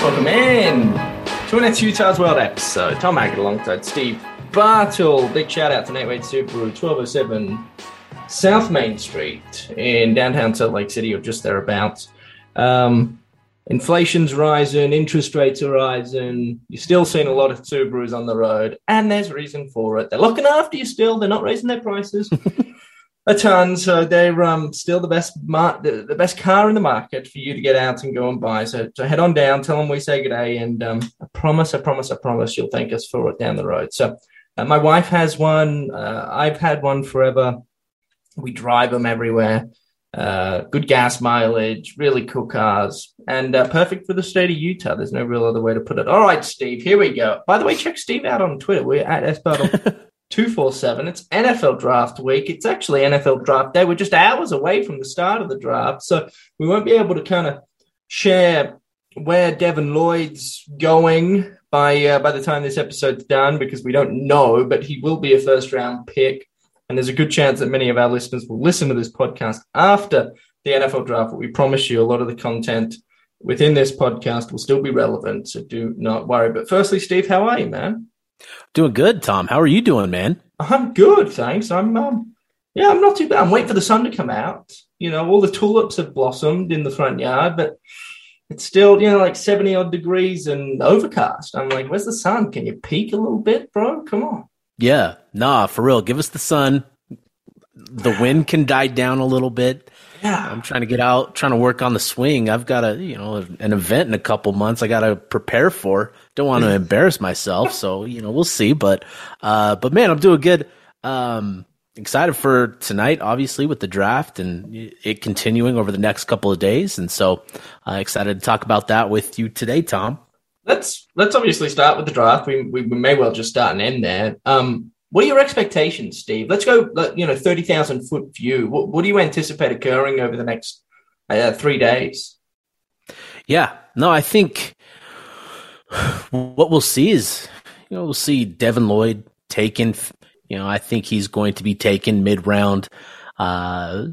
Welcome in to an Utah's World episode. Tom Hackett alongside Steve Bartle. Big shout out to Wade Subaru, 1207 South Main Street in downtown Salt Lake City or just thereabouts. Um, inflation's rising, interest rates are rising. You're still seeing a lot of Subarus on the road, and there's reason for it. They're looking after you still. They're not raising their prices a ton. So they're um, still the best mar- the, the, best car in the market for you to get out and go and buy. So, so head on down, tell them we say good day, and um, I promise, I promise, I promise you'll thank us for it down the road. So uh, my wife has one. Uh, I've had one forever. We drive them everywhere. Uh, good gas mileage, really cool cars, and uh, perfect for the state of Utah. There's no real other way to put it. All right, Steve, here we go. By the way, check Steve out on Twitter. We're at SBattle. 247. It's NFL draft week. It's actually NFL draft day. We're just hours away from the start of the draft. So we won't be able to kind of share where Devin Lloyd's going by uh, by the time this episode's done because we don't know, but he will be a first round pick. And there's a good chance that many of our listeners will listen to this podcast after the NFL draft. But we promise you a lot of the content within this podcast will still be relevant. So do not worry. But firstly, Steve, how are you, man? Doing good, Tom. How are you doing, man? I'm good, thanks. I'm um, yeah, I'm not too bad. I'm waiting for the sun to come out. You know, all the tulips have blossomed in the front yard, but it's still, you know, like 70 odd degrees and overcast. I'm like, where's the sun? Can you peek a little bit, bro? Come on. Yeah, nah, for real. Give us the sun. The wind can die down a little bit. Yeah. I'm trying to get out, trying to work on the swing. I've got a, you know, an event in a couple months I got to prepare for. Don't want to embarrass myself. So, you know, we'll see. But, uh, but man, I'm doing good. Um, excited for tonight, obviously, with the draft and it continuing over the next couple of days. And so, uh, excited to talk about that with you today, Tom. Let's let's obviously start with the draft. We we, we may well just start and end there. Um, what are your expectations, Steve? Let's go, you know, 30,000 foot view. What, what, do you anticipate occurring over the next uh, three days? Yeah, no, I think what we'll see is, you know, we'll see Devin Lloyd taken. You know, I think he's going to be taken mid round, uh,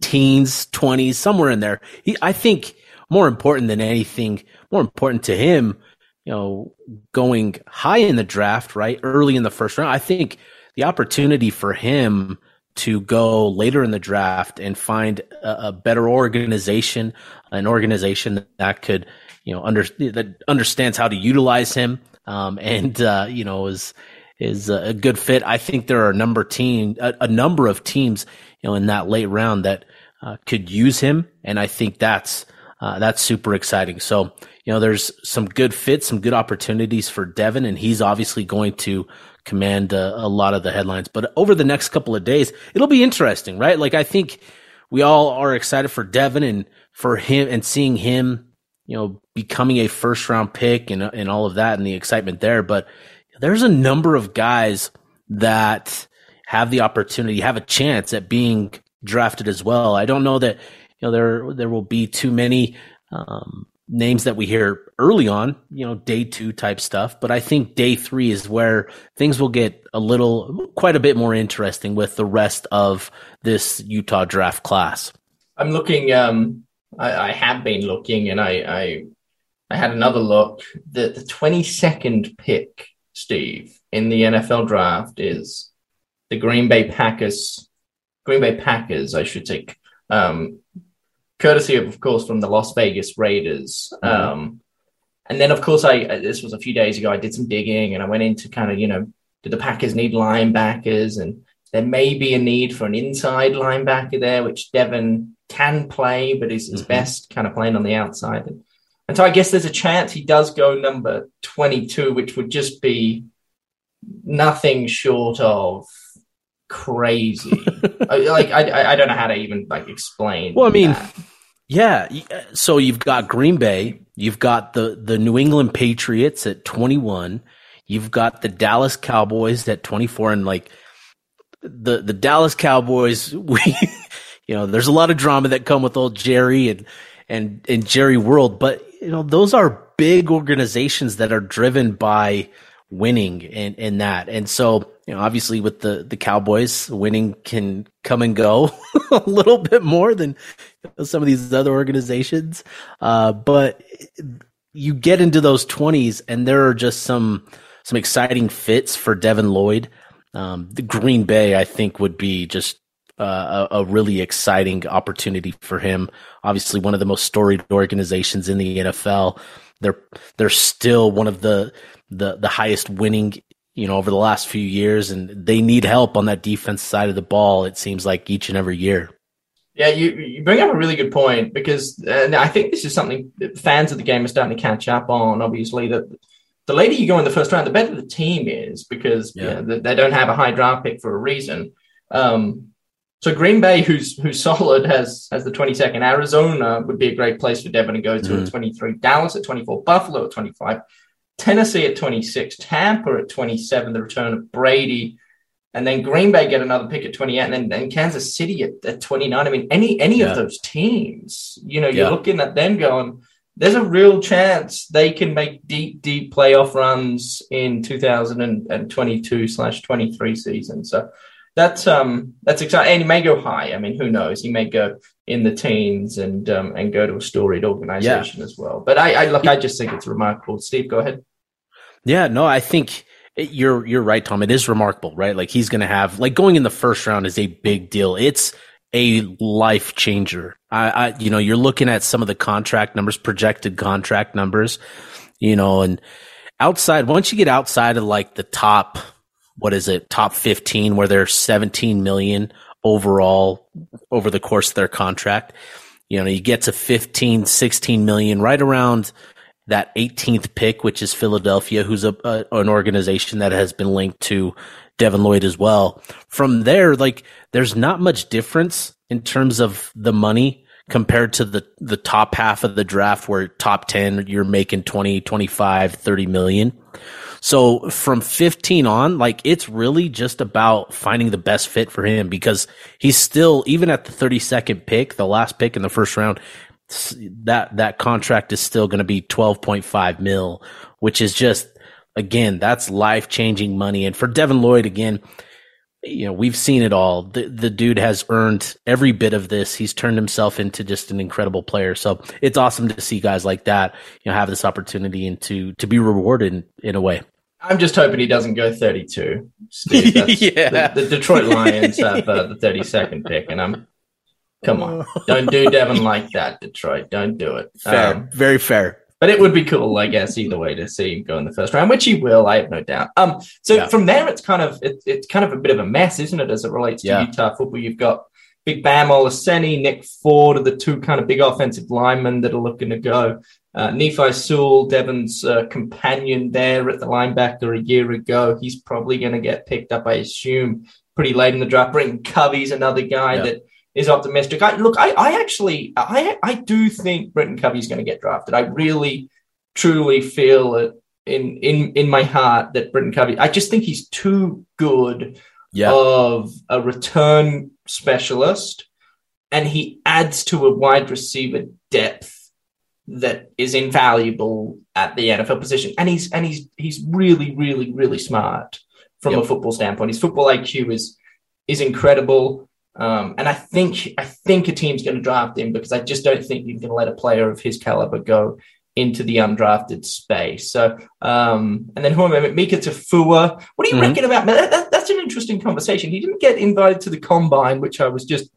teens, 20s, somewhere in there. He, I think more important than anything, more important to him you know, going high in the draft, right? Early in the first round. I think the opportunity for him to go later in the draft and find a, a better organization, an organization that could, you know, under, that understands how to utilize him, um, and, uh, you know, is, is a good fit. I think there are a number team, a, a number of teams, you know, in that late round that, uh, could use him. And I think that's, uh, that's super exciting. So, you know, there's some good fits, some good opportunities for Devin, and he's obviously going to command a, a lot of the headlines. But over the next couple of days, it'll be interesting, right? Like I think we all are excited for Devin and for him and seeing him, you know, becoming a first round pick and and all of that and the excitement there. But there's a number of guys that have the opportunity, have a chance at being drafted as well. I don't know that you know there there will be too many um, names that we hear early on, you know, day two type stuff. But I think day three is where things will get a little, quite a bit more interesting with the rest of this Utah draft class. I'm looking, um, I, I have been looking and I, I, I had another look. The, the 22nd pick, Steve, in the NFL draft is the Green Bay Packers, Green Bay Packers, I should say, um, courtesy of, of course, from the Las Vegas Raiders. Mm-hmm. Um, and then, of course, I this was a few days ago. I did some digging and I went into kind of you know, do the Packers need linebackers? And there may be a need for an inside linebacker there, which Devin can play, but is, mm-hmm. best kind of playing on the outside. And, and so I guess there's a chance he does go number 22, which would just be nothing short of crazy. like I, I don't know how to even like explain. Well, I mean, that. Yeah. Uh, so you've got Green Bay, you've got the, the New England Patriots at 21, you've got the Dallas Cowboys at 24 and like the, the Dallas Cowboys, we, you know, there's a lot of drama that come with old Jerry and, and, and Jerry World, but you know, those are big organizations that are driven by winning and, and that. And so, you know, obviously with the, the Cowboys, winning can come and go a little bit more than some of these other organizations. Uh, but you get into those 20s and there are just some some exciting fits for Devin Lloyd. Um, the Green Bay, I think, would be just uh, a, a, really exciting opportunity for him. Obviously, one of the most storied organizations in the NFL. They're they're still one of the the the highest winning, you know, over the last few years, and they need help on that defense side of the ball. It seems like each and every year. Yeah, you, you bring up a really good point because and I think this is something that fans of the game are starting to catch up on. Obviously, that the later you go in the first round, the better the team is because yeah. You know, they don't have a high draft pick for a reason. Um, so Green Bay, who's who's solid, has has the 22nd. Arizona would be a great place for Devin to go to mm. at 23. Dallas at 24. Buffalo at 25. Tennessee at 26. Tampa at 27. The return of Brady and then Green Bay get another pick at 28, and then and Kansas City at, at 29. I mean, any any yeah. of those teams, you know, you're yeah. looking at them going, there's a real chance they can make deep, deep playoff runs in 2022 slash 23 season. So that's um that's exciting. And he may go high. I mean, who knows? He may go in the teens and um and go to a storied organization yeah. as well. But I, I look, I just think it's remarkable. Steve, go ahead. Yeah, no, I think you're you're right, Tom. It is remarkable, right? Like he's going to have like going in the first round is a big deal. It's a life changer. I, I, you know, you're looking at some of the contract numbers, projected contract numbers, you know, and outside once you get outside of like the top, what is it, top 15, where they're 17 million overall over the course of their contract. You know, you get to 15, 16 million, right around that 18th pick, which is Philadelphia, who's a, a, an organization that has been linked to Devin Lloyd as well. From there, like there's not much difference in terms of the money compared to the the top half of the draft where top 10 you're making 20, 25, 30 million. So from 15 on, like it's really just about finding the best fit for him because he's still even at the 32nd pick, the last pick in the first round, that that contract is still going to be 12.5 mil, which is just again that's life changing money. And for Devin Lloyd again, you know we've seen it all. The the dude has earned every bit of this. He's turned himself into just an incredible player. So it's awesome to see guys like that you know have this opportunity and to to be rewarded in, in a way. I'm just hoping he doesn't go 32. Steve, yeah. The, the, Detroit Lions have uh, the 32nd pick, and I'm Come on, don't do Devin like that, Detroit. Don't do it. Fair, um, very fair. But it would be cool, I guess, either way to see him go in the first round, which he will. I have no doubt. Um, so yeah. from there, it's kind of it, it's kind of a bit of a mess, isn't it, as it relates to yeah. Utah football? You've got Big Bam Olaseni, Nick Ford are the two kind of big offensive linemen that are looking to go. Uh, Nephi Sewell, Devin's uh, companion there at the linebacker a year ago, he's probably going to get picked up, I assume, pretty late in the draft. Britton Covey's another guy yeah. that is optimistic. I, look, I, I actually, I, I do think Britton Covey is going to get drafted. I really, truly feel it in in in my heart that Britton Covey. I just think he's too good yeah. of a return specialist, and he adds to a wide receiver depth that is invaluable at the NFL position. And he's and he's he's really, really, really smart from yep. a football standpoint. His football IQ is is incredible. Um, and I think I think a team's going to draft him because I just don't think you can let a player of his caliber go into the undrafted space. So, um, and then who am I? Mika Tafua. What do you mm-hmm. reckon about that, that, That's an interesting conversation. He didn't get invited to the combine, which I was just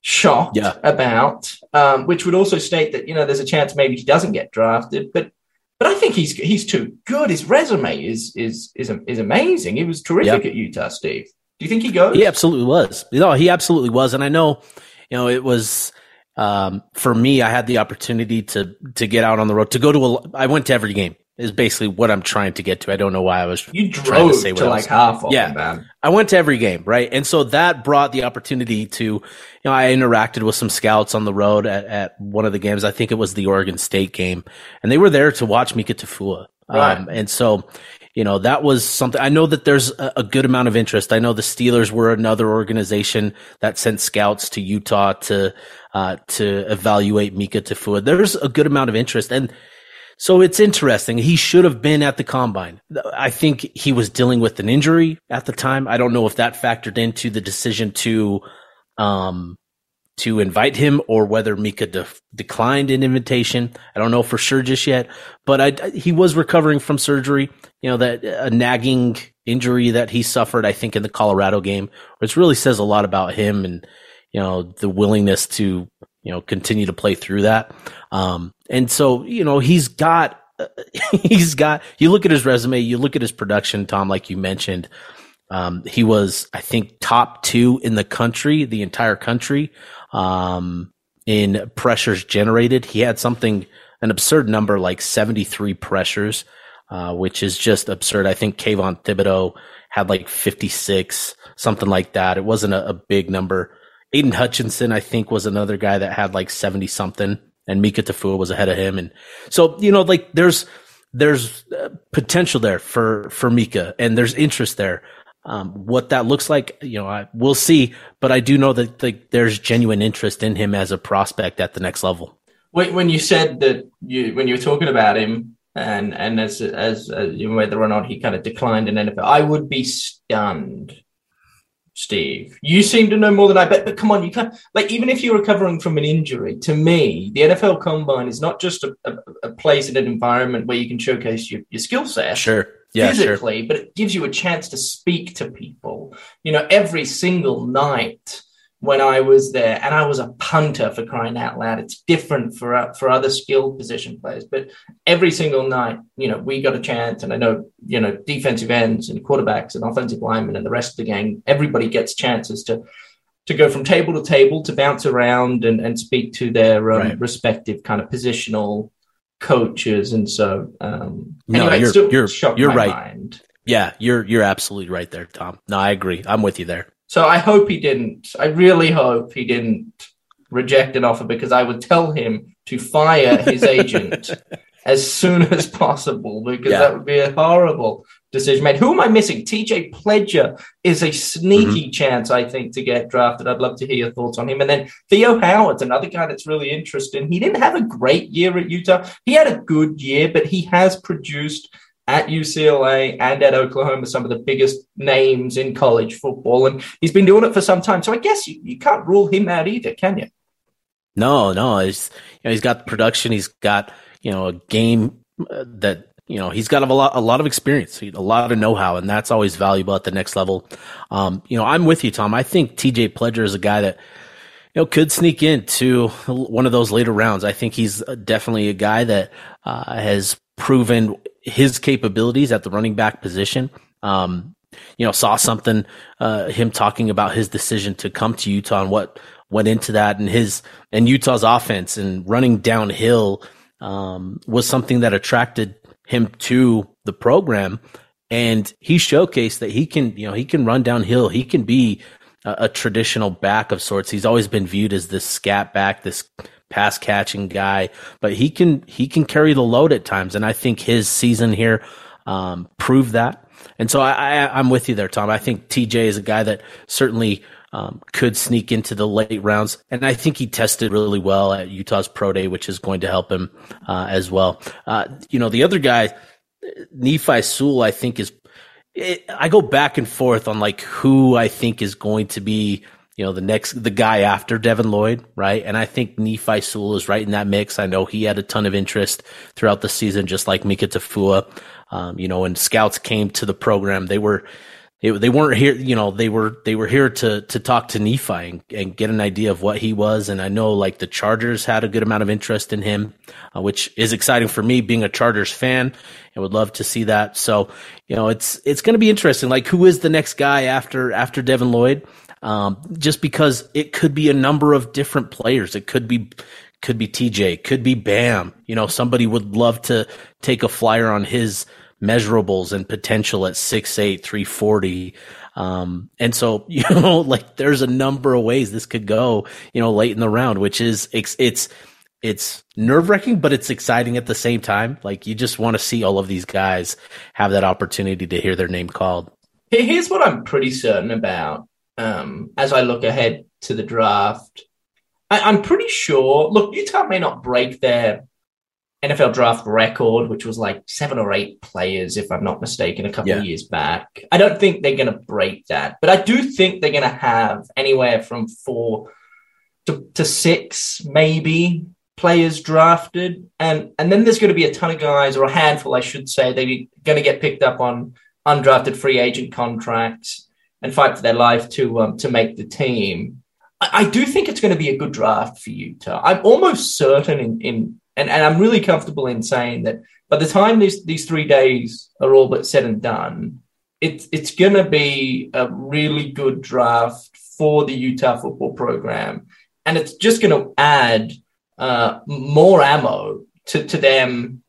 shocked yeah. about. Um, which would also state that you know there's a chance maybe he doesn't get drafted, but. But I think he's he's too good. His resume is is is is amazing. He was terrific at Utah, Steve. Do you think he goes? He absolutely was. No, he absolutely was. And I know, you know, it was um, for me. I had the opportunity to to get out on the road to go to a. I went to every game. Is basically what I'm trying to get to. I don't know why I was. You drove to, say to like half. Yeah, them, I went to every game, right, and so that brought the opportunity to, you know, I interacted with some scouts on the road at, at one of the games. I think it was the Oregon State game, and they were there to watch Mika Tafua. Right. Um, and so, you know, that was something I know that there's a, a, good amount of interest. I know the Steelers were another organization that sent scouts to Utah to, uh, to evaluate Mika Tafua. There's a good amount of interest. And so it's interesting. He should have been at the combine. I think he was dealing with an injury at the time. I don't know if that factored into the decision to, um, to invite him or whether Mika de- declined an invitation. I don't know for sure just yet, but I, he was recovering from surgery, you know, that a nagging injury that he suffered, I think in the Colorado game, which really says a lot about him and, you know, the willingness to, you know, continue to play through that. Um, and so, you know, he's got, he's got, you look at his resume, you look at his production, Tom, like you mentioned, um, he was, I think, top two in the country, the entire country, um, in pressures generated. He had something, an absurd number like 73 pressures, uh, which is just absurd. I think Kayvon Thibodeaux had like 56, something like that. It wasn't a, a big number. Aidan Hutchinson, I think, was another guy that had like 70 something, and Mika Tafua was ahead of him. And so, you know, like there's, there's uh, potential there for, for Mika and there's interest there. Um, what that looks like, you know, I, we'll see. But I do know that there's genuine interest in him as a prospect at the next level. When you said that you when you were talking about him and and as as, as whether or not he kind of declined in NFL, I would be stunned. Steve, you seem to know more than I bet, but come on, you can't like even if you're recovering from an injury. To me, the NFL Combine is not just a, a, a place in an environment where you can showcase your, your skill set. Sure yeah, physically, sure. but it gives you a chance to speak to people. You know, every single night when I was there, and I was a punter for crying out loud. It's different for uh, for other skilled position players, but every single night, you know, we got a chance. And I know, you know, defensive ends and quarterbacks and offensive linemen and the rest of the gang, everybody gets chances to to go from table to table to bounce around and, and speak to their um, right. respective kind of positional coaches, and so um, no, anyway, you're you're you're right. Mind. Yeah, you're you're absolutely right there, Tom. No, I agree. I'm with you there. So I hope he didn't. I really hope he didn't reject an offer because I would tell him to fire his agent as soon as possible because yeah. that would be a horrible decision made. Who am I missing? TJ Pledger is a sneaky mm-hmm. chance, I think, to get drafted. I'd love to hear your thoughts on him. And then Theo Howard's another guy that's really interesting. He didn't have a great year at Utah. He had a good year, but he has produced at UCLA and at Oklahoma some of the biggest names in college football. And he's been doing it for some time. So I guess you, you can't rule him out either, can you? No, no. He's, you know, he's got production. He's got, you know, a game uh, that you know he's got a lot a lot of experience a lot of know-how and that's always valuable at the next level um, you know i'm with you tom i think tj pledger is a guy that you know could sneak into one of those later rounds i think he's definitely a guy that uh, has proven his capabilities at the running back position um, you know saw something uh, him talking about his decision to come to utah and what went into that and his and utah's offense and running downhill um, was something that attracted him to the program and he showcased that he can, you know, he can run downhill. He can be a, a, traditional back of sorts. He's always been viewed as this scat back, this pass catching guy, but he can, he can carry the load at times. And I think his season here, um, proved that. And so I, I, I'm with you there, Tom. I think TJ is a guy that certainly, um, could sneak into the late rounds. And I think he tested really well at Utah's Pro Day, which is going to help him uh, as well. Uh, you know, the other guy, Nephi Sewell, I think is. It, I go back and forth on like who I think is going to be, you know, the next the guy after Devin Lloyd, right? And I think Nephi Sewell is right in that mix. I know he had a ton of interest throughout the season, just like Mika Tafua. Um, you know, when scouts came to the program, they were it, they weren't here, you know, they were, they were here to, to talk to Nephi and, and, get an idea of what he was. And I know like the Chargers had a good amount of interest in him, uh, which is exciting for me being a Chargers fan and would love to see that. So, you know, it's, it's going to be interesting. Like who is the next guy after, after Devin Lloyd? Um, just because it could be a number of different players. It could be, could be TJ, could be Bam. You know, somebody would love to take a flyer on his, measurables and potential at 6'8, 340. Um, and so, you know, like there's a number of ways this could go, you know, late in the round, which is, it's, it's, it's nerve wracking, but it's exciting at the same time. Like you just want to see all of these guys have that opportunity to hear their name called. Here's what I'm pretty certain about. Um, as I look ahead to the draft, I, I'm pretty sure. Look, Utah may not break their NFL draft record, which was like seven or eight players, if I'm not mistaken, a couple yeah. of years back. I don't think they're going to break that, but I do think they're going to have anywhere from four to, to six, maybe players drafted, and and then there's going to be a ton of guys, or a handful, I should say, they're going to get picked up on undrafted free agent contracts and fight for their life to um, to make the team. I, I, do think it's going to be a good draft for Utah. I'm almost certain in, in and, and I'm really comfortable in saying that by the time these these three days are all but said and done, it's it's going to be a really good draft for the Utah football program, and it's just going to add uh, more ammo to, to them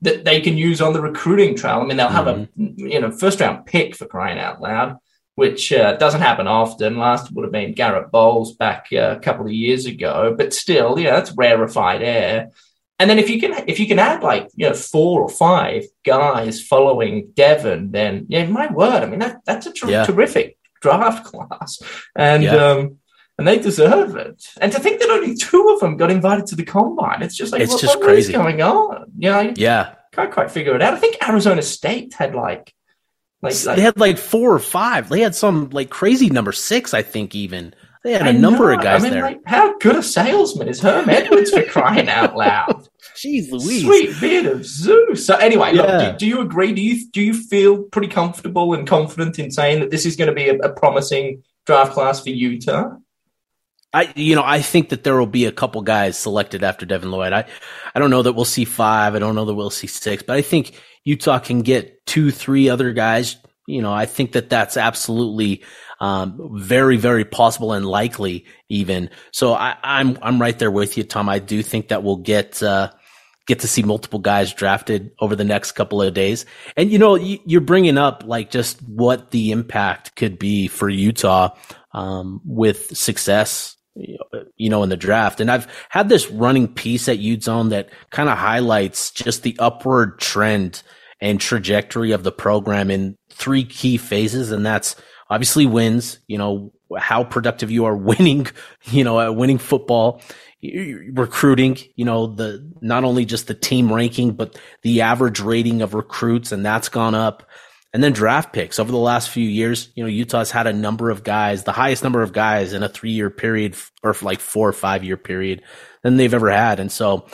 that they can use on the recruiting trail. I mean, they'll have mm-hmm. a you know first round pick for crying out loud, which uh, doesn't happen often. Last would have been Garett Bolles back uh, a couple of years ago, but still, you know, that's rarefied air. And then if you can if you can add like you know four or five guys following Devin, then yeah, my word, I mean that that's a ter- yeah. terrific draft class, and yeah. um, and they deserve it. And to think that only two of them got invited to the combine, it's just like it's what, just what crazy. going on? You know, yeah, can't quite figure it out. I think Arizona State had like, like, like they had like four or five. They had some like crazy number six, I think. Even they had a number know. of guys I mean, there. Like, how good a salesman is Herm Edwards for crying out loud? Jeez Louise. Sweet beard of Zeus. So anyway, yeah. look, do, do, you agree? Do you do you feel pretty comfortable and confident in saying that this is going to be a, a promising draft class for Utah? I, you know, I think that there will be a couple guys selected after Devin Lloyd. I, I don't know that we'll see five. I don't know that we'll see six, but I think Utah can get two, three other guys. You know, I think that that's absolutely, um, very, very possible and likely even. So I, I'm, I'm right there with you, Tom. I do think that we'll get, uh, get to see multiple guys drafted over the next couple of days. And you know, you're bringing up like just what the impact could be for Utah um, with success you know, in the draft. And I've had this running piece at Ute Zone that kind of highlights just the upward trend and trajectory of the program in three key phases. And that's obviously wins, you know, how productive you are winning, you know, at winning football, recruiting, you know, the, not only just the team ranking, but the average rating of recruits. And that's gone up. And then draft picks over the last few years, you know, Utah's had a number of guys, the highest number of guys in a three year period or like four or five year period than they've ever had. And so,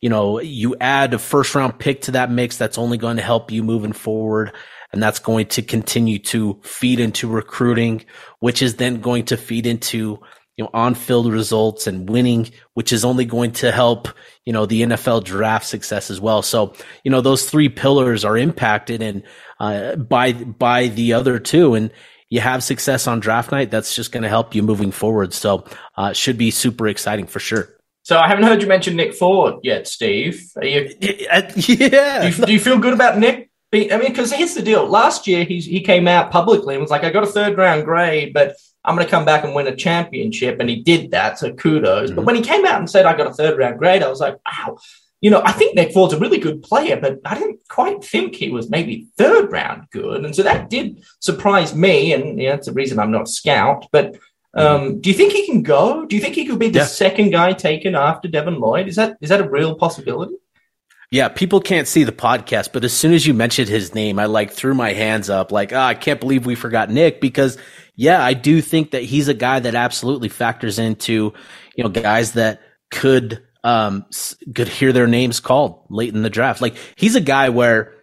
you know, you add a first round pick to that mix, that's only going to help you moving forward. And that's going to continue to feed into recruiting, which is then going to feed into, you know, on field results and winning, which is only going to help, you know, the NFL draft success as well. So, you know, those three pillars are impacted and uh, by by the other two, and you have success on draft night. That's just going to help you moving forward. So, uh, should be super exciting for sure. So I haven't heard you mention Nick Ford yet, Steve. You, yeah. Do you, do you, feel good about Nick? I mean, because here's the deal. Last year, he he came out publicly and was like, "I got a third round grade, but I'm going to come back and win a championship," and he did that. So kudos. Mm-hmm. But when he came out and said, "I got a third round grade," I was like, "Wow." you know, I think Nick Ford's a really good player, but I didn't quite think he was maybe third round good. And so that did surprise me. And yeah, it's the reason I'm not a scout. But um, do you think he can go? Do you think he could be the yeah. second guy taken after Devin Lloyd? Is that is that a real possibility? Yeah, people can't see the podcast, but as soon as you mentioned his name, I like threw my hands up, like, oh, I can't believe we forgot Nick because, yeah, I do think that he's a guy that absolutely factors into, you know, guys that could um, could hear their names called late in the draft. Like he's a guy where,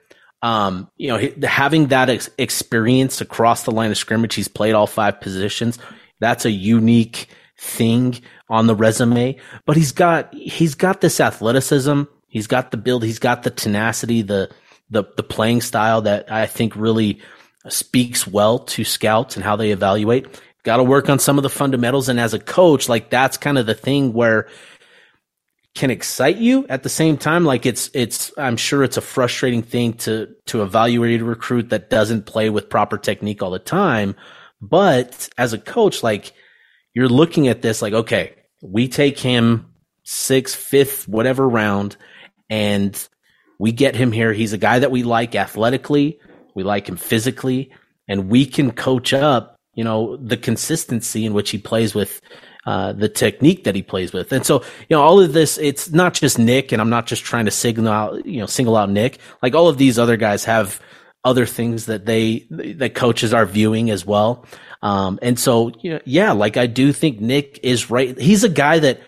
um, you know, having that ex- experience across the line of scrimmage, he's played all five positions. That's a unique thing on the resume, but he's got, he's got this athleticism. He's got the build. He's got the tenacity, the, the, the playing style that I think really speaks well to scouts and how they evaluate. Got to work on some of the fundamentals. And as a coach, like that's kind of the thing where, can excite you at the same time like it's it's i'm sure it's a frustrating thing to to evaluate a recruit that doesn't play with proper technique all the time but as a coach like you're looking at this like okay we take him sixth fifth whatever round and we get him here he's a guy that we like athletically we like him physically and we can coach up you know the consistency in which he plays with uh, the technique that he plays with. And so, you know, all of this, it's not just Nick, and I'm not just trying to signal out, you know, single out Nick. Like all of these other guys have other things that they that coaches are viewing as well. Um, and so you know, yeah, like I do think Nick is right. He's a guy that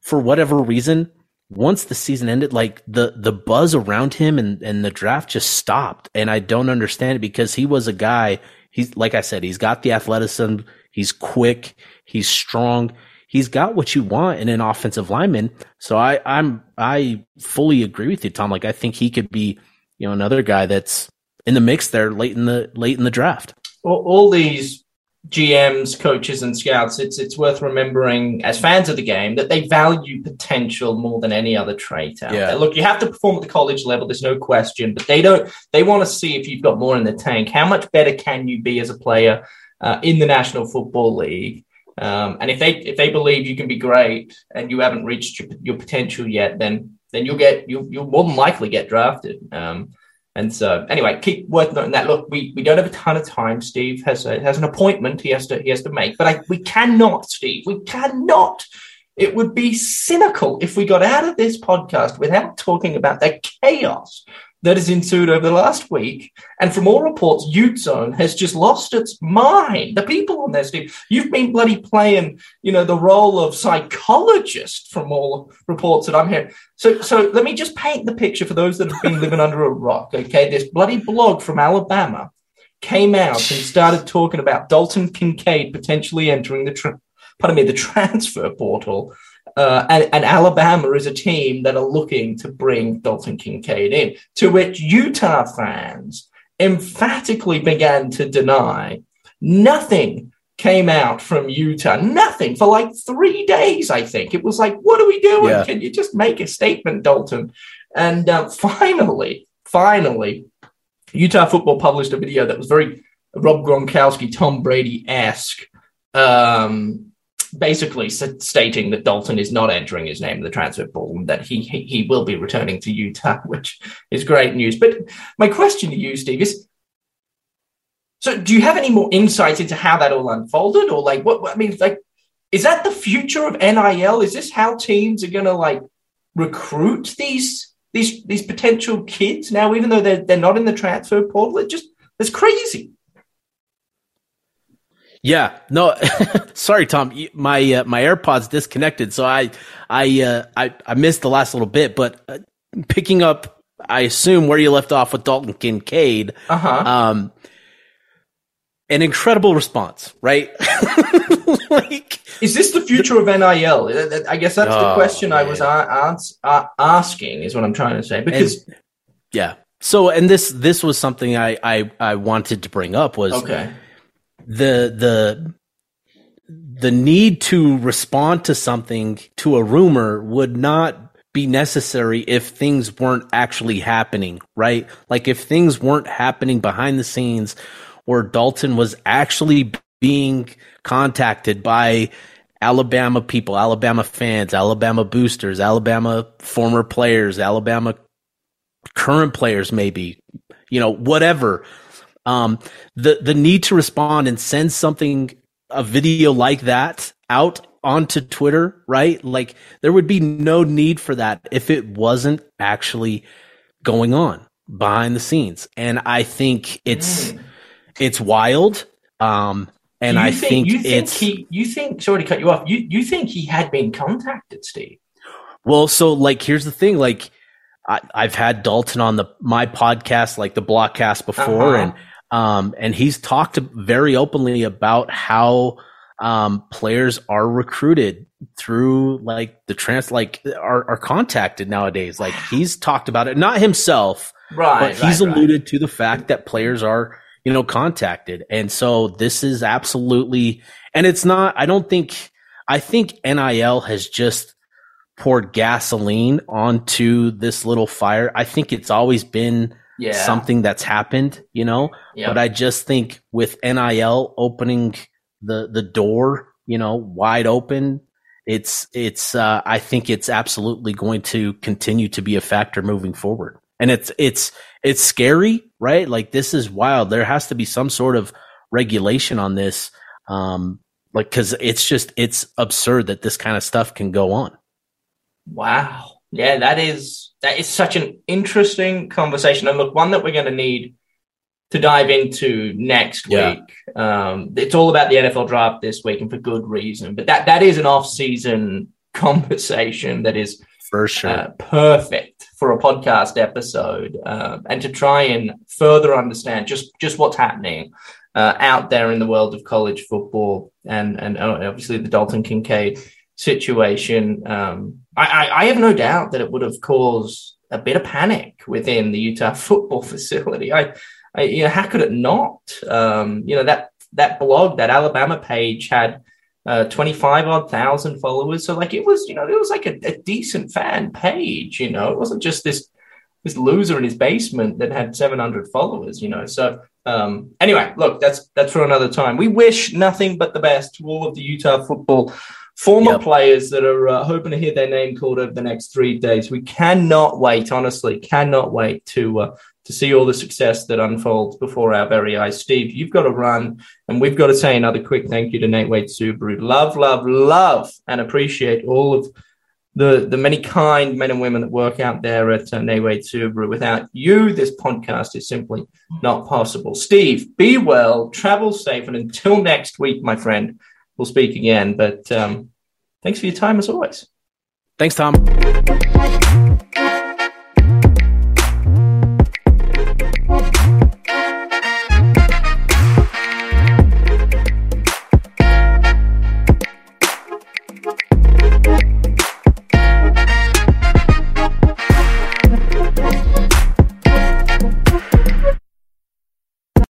for whatever reason, once the season ended, like the the buzz around him and and the draft just stopped, and I don't understand it because he was a guy. He's like I said, he's got the athleticism. He's quick. He's strong. He's got what you want in an offensive lineman. So I I'm I fully agree with you, Tom. Like I think he could be you know another guy that's in the mix there late in the late in the draft. All, these GMs, coaches, and scouts, it's it's worth remembering as fans of the game that they value potential more than any other trait out yeah. there. Look, you have to perform at the college level, there's no question, but they don't. They want to see if you've got more in the tank. How much better can you be as a player uh, in the National Football League? Um, and if they if they believe you can be great and you haven't reached your, your potential yet, then then you'll get you'll, you'll more than likely get drafted. Um, and so, anyway, keep worth noting that. Look, we, we don't have a ton of time. Steve has a, has an appointment he has to he has to make, but I, we cannot, Steve, we cannot. It would be cynical if we got out of this podcast without talking about the chaos that has ensued over the last week. And from all reports, Ute Zone has just lost its mind. The people on there, Steve, you've been bloody playing, you know, the role of psychologist from all reports that I'm hearing. So, so let me just paint the picture for those that have been living under a rock. Okay, this bloody blog from Alabama came out and started talking about Dalton Kincaid potentially entering the, tra- pardon me, the transfer portal. Uh, and, and, Alabama is a team that are looking to bring Dalton Kincaid in, to which Utah fans emphatically began to deny. Nothing came out from Utah, nothing for like three days, I think. It was like, what are we doing? Yeah. Can you just make a statement, Dalton? And uh, finally, finally, Utah football published a video that was very Rob Gronkowski, Tom Brady esque. Um, basically stating that Dalton is not entering his name in the transfer portal and that he, he, he will be returning to Utah, which is great news. But my question to you, Steve, is so do you have any more insights into how that all unfolded, or like what I mean, like is that the future of NIL? Is this how teams are going to like recruit these these these potential kids now, even though they're they're not in the transfer portal? It just it's crazy. Yeah, no, sorry, Tom. My uh, my AirPods disconnected, so I I uh, I I missed the last little bit. But uh, picking up, I assume where you left off with Dalton Kincaid. Uh-huh. Um, an incredible response, right? like, is this the future of NIL? I guess that's oh, the question man. I was a- asking. Is what I'm trying to say because and, yeah. So, and this this was something I I I wanted to bring up was okay the the the need to respond to something to a rumor would not be necessary if things weren't actually happening, right? Like if things weren't happening behind the scenes or Dalton was actually being contacted by Alabama people, Alabama fans, Alabama boosters, Alabama former players, Alabama current players, maybe, you know, whatever. Um, the the need to respond and send something, a video like that out onto Twitter, right? Like there would be no need for that if it wasn't actually going on behind the scenes. And I think it's mm. it's wild. Um, and I think, think, you think it's he, you think sorry to cut you off. You you think he had been contacted, Steve? Well, so like here's the thing, like I, have had Dalton on the my podcast, like the Blockcast before, uh-huh. and um, and he's talked very openly about how um, players are recruited through like the trans, like are, are contacted nowadays. Like he's talked about it, not himself, right? But he's right, alluded right. to the fact that players are, you know, contacted. And so this is absolutely, and it's not, I don't think, I think NIL has just poured gasoline onto this little fire. I think it's always been, yeah. something that's happened, you know. Yep. But I just think with NIL opening the the door, you know, wide open, it's it's uh, I think it's absolutely going to continue to be a factor moving forward. And it's it's it's scary, right? Like this is wild. There has to be some sort of regulation on this. Um like cuz it's just it's absurd that this kind of stuff can go on. Wow. Yeah, that is that is such an interesting conversation, and look, one that we're going to need to dive into next Yeah. week. Um, it's all about the NFL draft this week, and for good reason. But that that is an off-season conversation that is For sure. uh, perfect for a podcast episode, um, and to try and further understand just just what's happening uh, out there in the world of college football, and and uh, obviously the Dalton Kincaid situation. Um, I, I, I have no doubt that it would have caused a bit of panic within the Utah football facility. I, I you know, how could it not? Um, you know that that blog, that Alabama page had uh, 25 odd thousand followers. So like it was, you know, it was like a, a decent fan page, you know, it wasn't just this, this loser in his basement that had 700 followers, you know? So, um, anyway, look, that's, that's for another time. We wish nothing but the best to all of the Utah football former Yep. players that are uh, hoping to hear their name called over the next three days. We cannot wait, honestly, cannot wait to, uh, to see all the success that unfolds before our very eyes. Steve, you've got to run, and we've got to say another quick thank you to Nate Wade Subaru. Love, love, love, and appreciate all of the the many kind men and women that work out there at uh, Nate Wade Subaru. Without you, this podcast is simply not possible. Steve, be well, travel safe, and until next week, my friend, we'll speak again. But um, thanks for your time as always. Thanks, Tom.